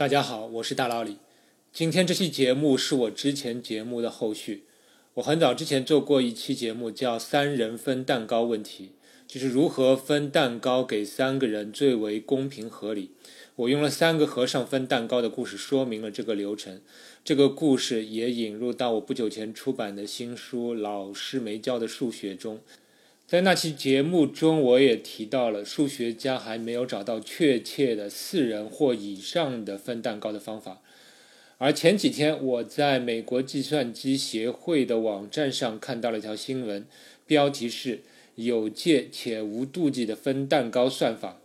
大家好，我是大老李。今天这期节目是我之前节目的后续。我很早之前做过一期节目，叫“三人分蛋糕问题”，就是如何分蛋糕给三个人最为公平合理。我用了三个和尚分蛋糕的故事说明了这个流程。这个故事也引入到我不久前出版的新书《老师没教的数学》中。在那期节目中，我也提到了数学家还没有找到确切的四人或以上的分蛋糕的方法。而前几天，我在美国计算机协会的网站上看到了一条新闻，标题是“有界且无妒忌的分蛋糕算法”。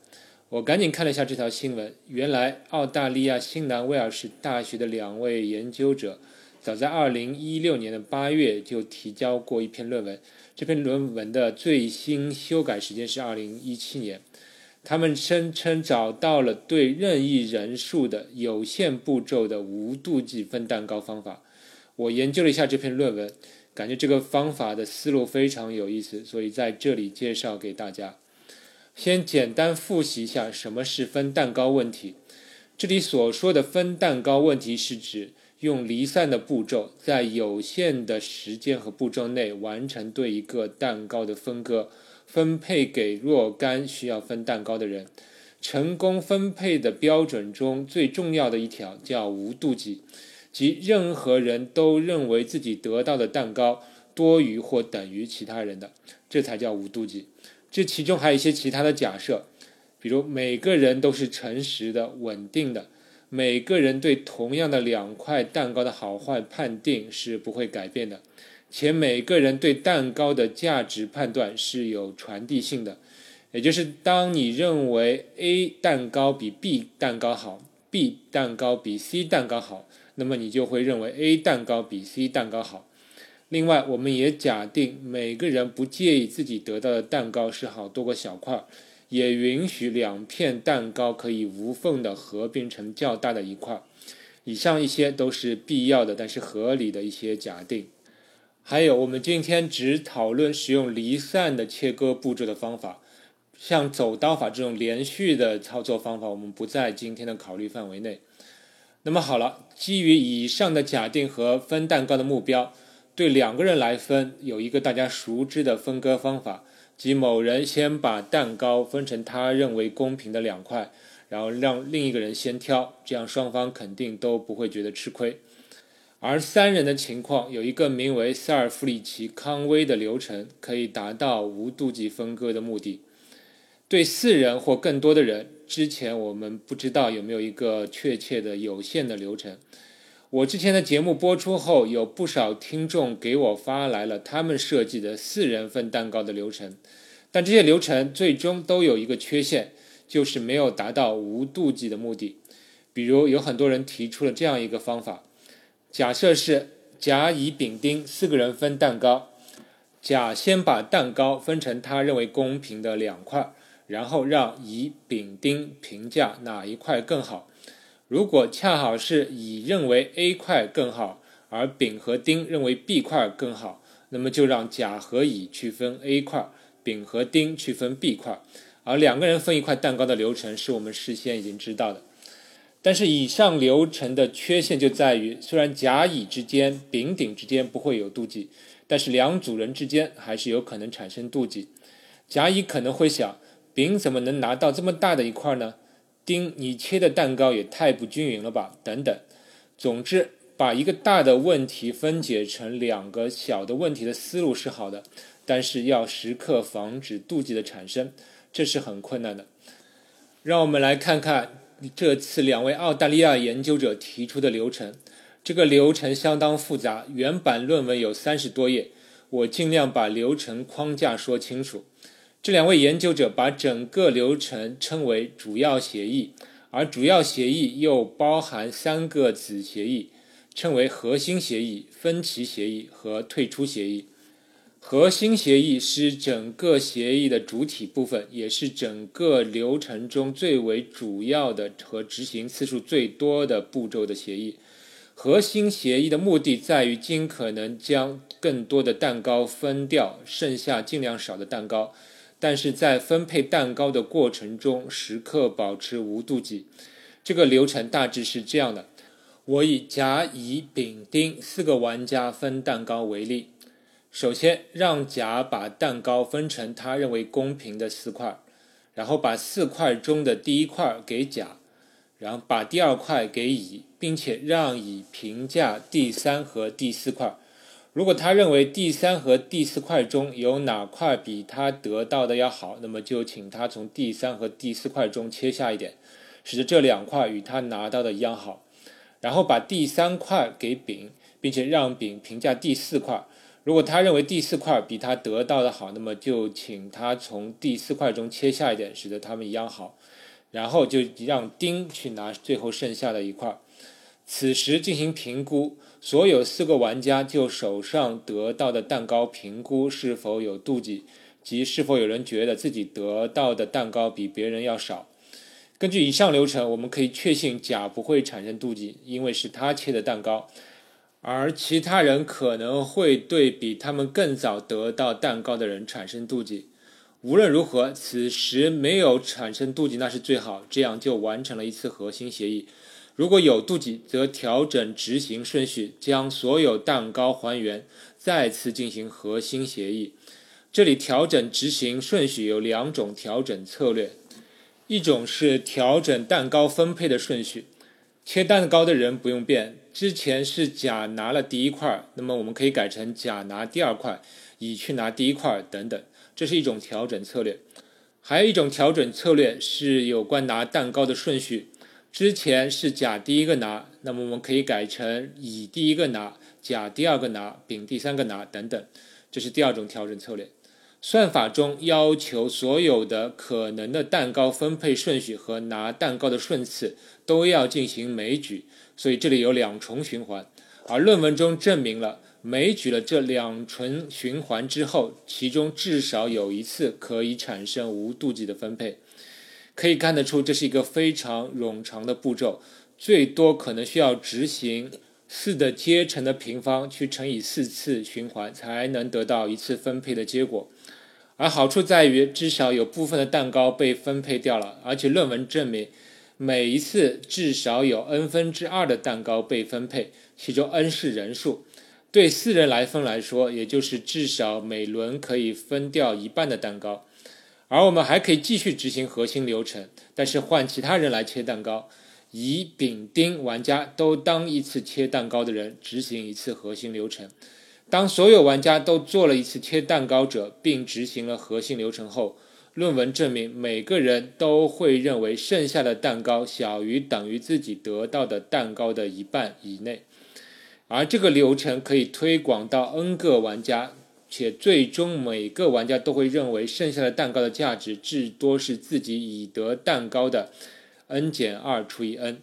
我赶紧看了一下这条新闻，原来澳大利亚新南威尔士大学的两位研究者。早在二零一六年的八月就提交过一篇论文，这篇论文的最新修改时间是二零一七年。他们声称找到了对任意人数的有限步骤的无妒忌分蛋糕方法。我研究了一下这篇论文，感觉这个方法的思路非常有意思，所以在这里介绍给大家。先简单复习一下什么是分蛋糕问题。这里所说的分蛋糕问题是指。用离散的步骤，在有限的时间和步骤内完成对一个蛋糕的分割，分配给若干需要分蛋糕的人。成功分配的标准中最重要的一条叫无妒忌，即任何人都认为自己得到的蛋糕多于或等于其他人的，这才叫无妒忌。这其中还有一些其他的假设，比如每个人都是诚实的、稳定的。每个人对同样的两块蛋糕的好坏判定是不会改变的，且每个人对蛋糕的价值判断是有传递性的，也就是当你认为 A 蛋糕比 B 蛋糕好，B 蛋糕比 C 蛋糕好，那么你就会认为 A 蛋糕比 C 蛋糕好。另外，我们也假定每个人不介意自己得到的蛋糕是好多个小块。也允许两片蛋糕可以无缝的合并成较大的一块。以上一些都是必要的，但是合理的一些假定。还有，我们今天只讨论使用离散的切割步骤的方法，像走刀法这种连续的操作方法，我们不在今天的考虑范围内。那么好了，基于以上的假定和分蛋糕的目标，对两个人来分，有一个大家熟知的分割方法。即某人先把蛋糕分成他认为公平的两块，然后让另一个人先挑，这样双方肯定都不会觉得吃亏。而三人的情况有一个名为塞尔弗里奇康威的流程，可以达到无妒忌分割的目的。对四人或更多的人，之前我们不知道有没有一个确切的有限的流程。我之前的节目播出后，有不少听众给我发来了他们设计的四人份蛋糕的流程，但这些流程最终都有一个缺陷，就是没有达到无妒忌的目的。比如，有很多人提出了这样一个方法：假设是甲、乙、丙、丁四个人分蛋糕，甲先把蛋糕分成他认为公平的两块，然后让乙、丙、丁评价哪一块更好。如果恰好是乙认为 A 块更好，而丙和丁认为 B 块更好，那么就让甲和乙去分 A 块，丙和丁去分 B 块，而两个人分一块蛋糕的流程是我们事先已经知道的。但是以上流程的缺陷就在于，虽然甲乙之间、丙丁之间不会有妒忌，但是两组人之间还是有可能产生妒忌。甲乙可能会想，丙怎么能拿到这么大的一块呢？丁，你切的蛋糕也太不均匀了吧？等等，总之，把一个大的问题分解成两个小的问题的思路是好的，但是要时刻防止妒忌的产生，这是很困难的。让我们来看看这次两位澳大利亚研究者提出的流程。这个流程相当复杂，原版论文有三十多页，我尽量把流程框架说清楚。这两位研究者把整个流程称为主要协议，而主要协议又包含三个子协议，称为核心协议、分歧协议和退出协议。核心协议是整个协议的主体部分，也是整个流程中最为主要的和执行次数最多的步骤的协议。核心协议的目的在于尽可能将更多的蛋糕分掉，剩下尽量少的蛋糕。但是在分配蛋糕的过程中，时刻保持无妒忌。这个流程大致是这样的：我以甲、乙、丙、丁四个玩家分蛋糕为例，首先让甲把蛋糕分成他认为公平的四块，然后把四块中的第一块给甲，然后把第二块给乙，并且让乙评价第三和第四块。如果他认为第三和第四块中有哪块比他得到的要好，那么就请他从第三和第四块中切下一点，使得这两块与他拿到的一样好。然后把第三块给丙，并且让丙评价第四块。如果他认为第四块比他得到的好，那么就请他从第四块中切下一点，使得他们一样好。然后就让丁去拿最后剩下的一块。此时进行评估。所有四个玩家就手上得到的蛋糕评估是否有妒忌，即是否有人觉得自己得到的蛋糕比别人要少。根据以上流程，我们可以确信甲不会产生妒忌，因为是他切的蛋糕，而其他人可能会对比他们更早得到蛋糕的人产生妒忌。无论如何，此时没有产生妒忌那是最好，这样就完成了一次核心协议。如果有妒忌，则调整执行顺序，将所有蛋糕还原，再次进行核心协议。这里调整执行顺序有两种调整策略，一种是调整蛋糕分配的顺序，切蛋糕的人不用变，之前是甲拿了第一块，那么我们可以改成甲拿第二块，乙去拿第一块等等，这是一种调整策略。还有一种调整策略是有关拿蛋糕的顺序。之前是甲第一个拿，那么我们可以改成乙第一个拿，甲第二个拿，丙第三个拿等等，这是第二种调整策略。算法中要求所有的可能的蛋糕分配顺序和拿蛋糕的顺次都要进行枚举，所以这里有两重循环。而论文中证明了枚举了这两重循环之后，其中至少有一次可以产生无妒忌的分配。可以看得出，这是一个非常冗长的步骤，最多可能需要执行四的阶乘的平方去乘以四次循环，才能得到一次分配的结果。而好处在于，至少有部分的蛋糕被分配掉了，而且论文证明，每一次至少有 n 分之二的蛋糕被分配，其中 n 是人数。对四人来分来说，也就是至少每轮可以分掉一半的蛋糕。而我们还可以继续执行核心流程，但是换其他人来切蛋糕，乙、丙、丁玩家都当一次切蛋糕的人，执行一次核心流程。当所有玩家都做了一次切蛋糕者，并执行了核心流程后，论文证明每个人都会认为剩下的蛋糕小于等于自己得到的蛋糕的一半以内。而这个流程可以推广到 n 个玩家。且最终每个玩家都会认为剩下的蛋糕的价值至多是自己已得蛋糕的 n 减二除以 n。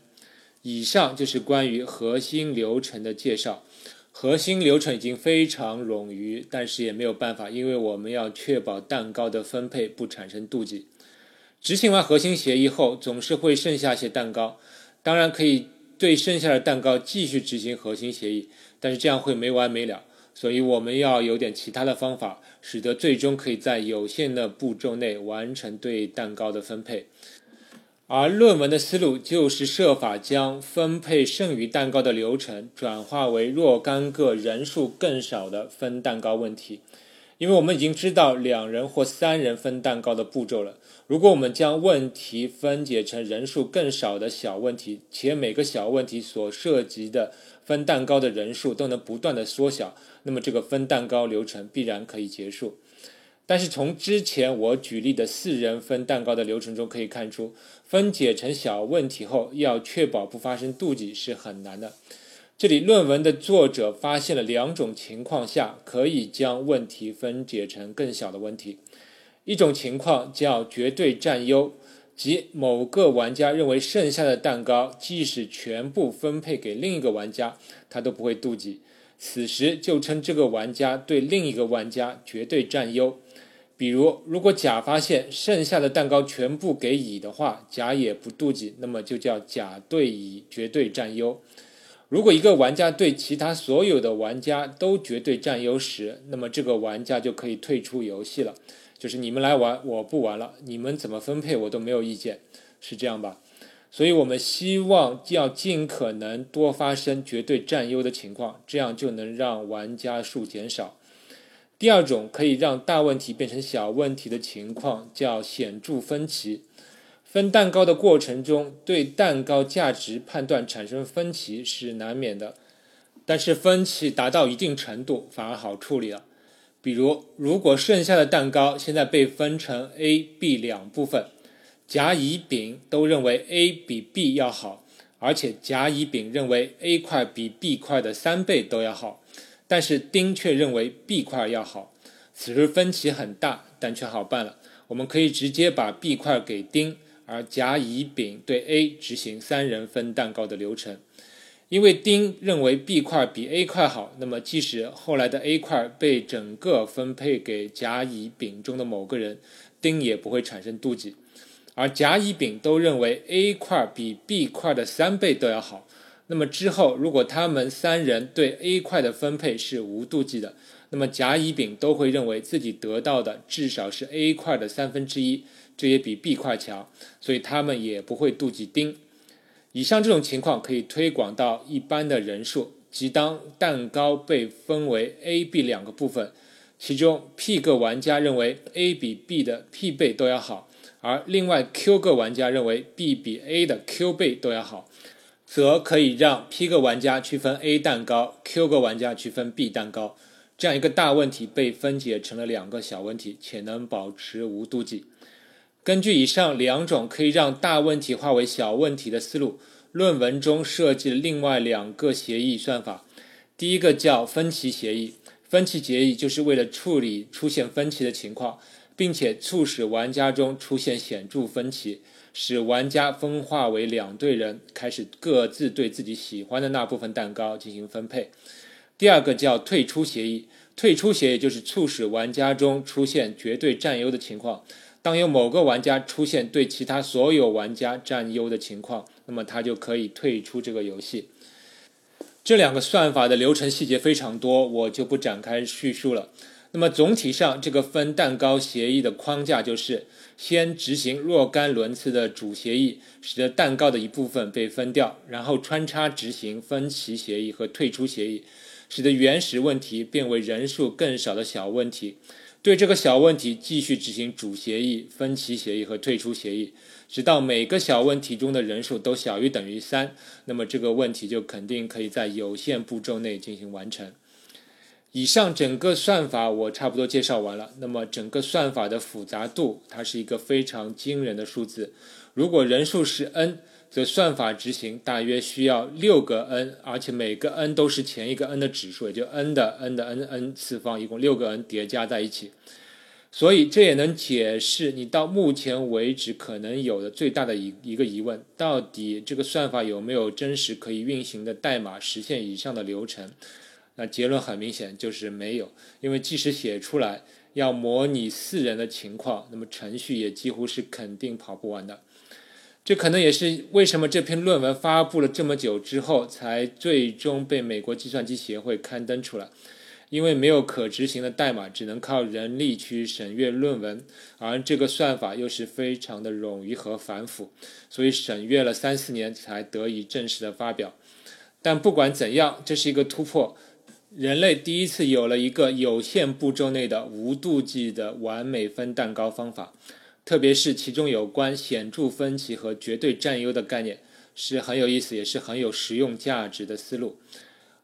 以上就是关于核心流程的介绍。核心流程已经非常冗余，但是也没有办法，因为我们要确保蛋糕的分配不产生妒忌。执行完核心协议后，总是会剩下些蛋糕，当然可以对剩下的蛋糕继续执行核心协议，但是这样会没完没了。所以我们要有点其他的方法，使得最终可以在有限的步骤内完成对蛋糕的分配。而论文的思路就是设法将分配剩余蛋糕的流程转化为若干个人数更少的分蛋糕问题。因为我们已经知道两人或三人分蛋糕的步骤了。如果我们将问题分解成人数更少的小问题，且每个小问题所涉及的分蛋糕的人数都能不断的缩小，那么这个分蛋糕流程必然可以结束。但是从之前我举例的四人分蛋糕的流程中可以看出，分解成小问题后要确保不发生妒忌是很难的。这里论文的作者发现了两种情况下可以将问题分解成更小的问题，一种情况叫绝对占优。即某个玩家认为剩下的蛋糕即使全部分配给另一个玩家，他都不会妒忌。此时就称这个玩家对另一个玩家绝对占优。比如，如果甲发现剩下的蛋糕全部给乙的话，甲也不妒忌，那么就叫甲对乙绝对占优。如果一个玩家对其他所有的玩家都绝对占优时，那么这个玩家就可以退出游戏了。就是你们来玩，我不玩了。你们怎么分配我都没有意见，是这样吧？所以我们希望要尽可能多发生绝对占优的情况，这样就能让玩家数减少。第二种可以让大问题变成小问题的情况叫显著分歧。分蛋糕的过程中，对蛋糕价值判断产生分歧是难免的，但是分歧达到一定程度反而好处理了。比如，如果剩下的蛋糕现在被分成 A、B 两部分。甲、乙、丙都认为 A 比 B 要好，而且甲、乙、丙认为 A 块比 B 块的三倍都要好，但是丁却认为 B 块要好。此时分歧很大，但却好办了。我们可以直接把 B 块给丁，而甲、乙、丙对 A 执行三人分蛋糕的流程。因为丁认为 B 块比 A 块好，那么即使后来的 A 块被整个分配给甲、乙、丙中的某个人，丁也不会产生妒忌。而甲、乙、丙都认为 A 块比 B 块的三倍都要好，那么之后如果他们三人对 A 块的分配是无妒忌的，那么甲、乙、丙都会认为自己得到的至少是 A 块的三分之一，这也比 B 块强，所以他们也不会妒忌丁。以上这种情况可以推广到一般的人数，即当蛋糕被分为 A、B 两个部分，其中 P 个玩家认为 A 比 B 的 P 倍都要好。而另外 Q 个玩家认为 B 比 A 的 Q 倍都要好，则可以让 P 个玩家区分 A 蛋糕，Q 个玩家区分 B 蛋糕，这样一个大问题被分解成了两个小问题，且能保持无妒忌。根据以上两种可以让大问题化为小问题的思路，论文中设计了另外两个协议算法。第一个叫分歧协议，分歧协议就是为了处理出现分歧的情况。并且促使玩家中出现显著分歧，使玩家分化为两队人，开始各自对自己喜欢的那部分蛋糕进行分配。第二个叫退出协议，退出协议就是促使玩家中出现绝对占优的情况。当有某个玩家出现对其他所有玩家占优的情况，那么他就可以退出这个游戏。这两个算法的流程细节非常多，我就不展开叙述了。那么总体上，这个分蛋糕协议的框架就是先执行若干轮次的主协议，使得蛋糕的一部分被分掉，然后穿插执行分歧协议和退出协议，使得原始问题变为人数更少的小问题。对这个小问题继续执行主协议、分歧协议和退出协议，直到每个小问题中的人数都小于等于三，那么这个问题就肯定可以在有限步骤内进行完成。以上整个算法我差不多介绍完了。那么整个算法的复杂度，它是一个非常惊人的数字。如果人数是 n，则算法执行大约需要六个 n，而且每个 n 都是前一个 n 的指数，也就 n 的 n 的 n n 次方，一共六个 n 叠加在一起。所以这也能解释你到目前为止可能有的最大的一一个疑问：到底这个算法有没有真实可以运行的代码实现以上的流程？那结论很明显就是没有，因为即使写出来要模拟四人的情况，那么程序也几乎是肯定跑不完的。这可能也是为什么这篇论文发布了这么久之后，才最终被美国计算机协会刊登出来。因为没有可执行的代码，只能靠人力去审阅论文，而这个算法又是非常的冗余和繁复，所以审阅了三四年才得以正式的发表。但不管怎样，这是一个突破。人类第一次有了一个有限步骤内的无妒忌的完美分蛋糕方法，特别是其中有关显著分歧和绝对占优的概念，是很有意思，也是很有实用价值的思路。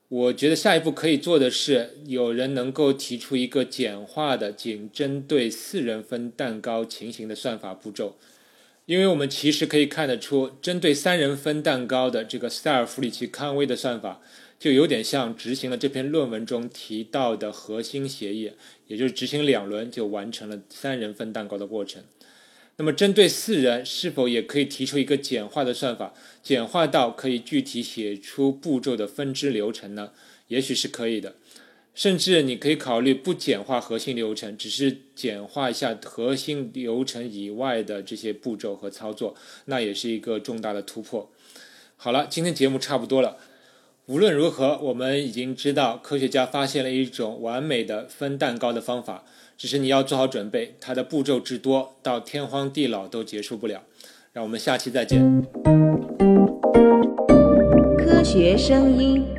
我觉得下一步可以做的是，有人能够提出一个简化的、仅针对四人分蛋糕情形的算法步骤，因为我们其实可以看得出，针对三人分蛋糕的这个塞尔弗里奇康威的算法。就有点像执行了这篇论文中提到的核心协议，也就是执行两轮就完成了三人分蛋糕的过程。那么，针对四人，是否也可以提出一个简化的算法，简化到可以具体写出步骤的分支流程呢？也许是可以的。甚至你可以考虑不简化核心流程，只是简化一下核心流程以外的这些步骤和操作，那也是一个重大的突破。好了，今天节目差不多了。无论如何，我们已经知道科学家发现了一种完美的分蛋糕的方法，只是你要做好准备，它的步骤之多，到天荒地老都结束不了。让我们下期再见。科学声音。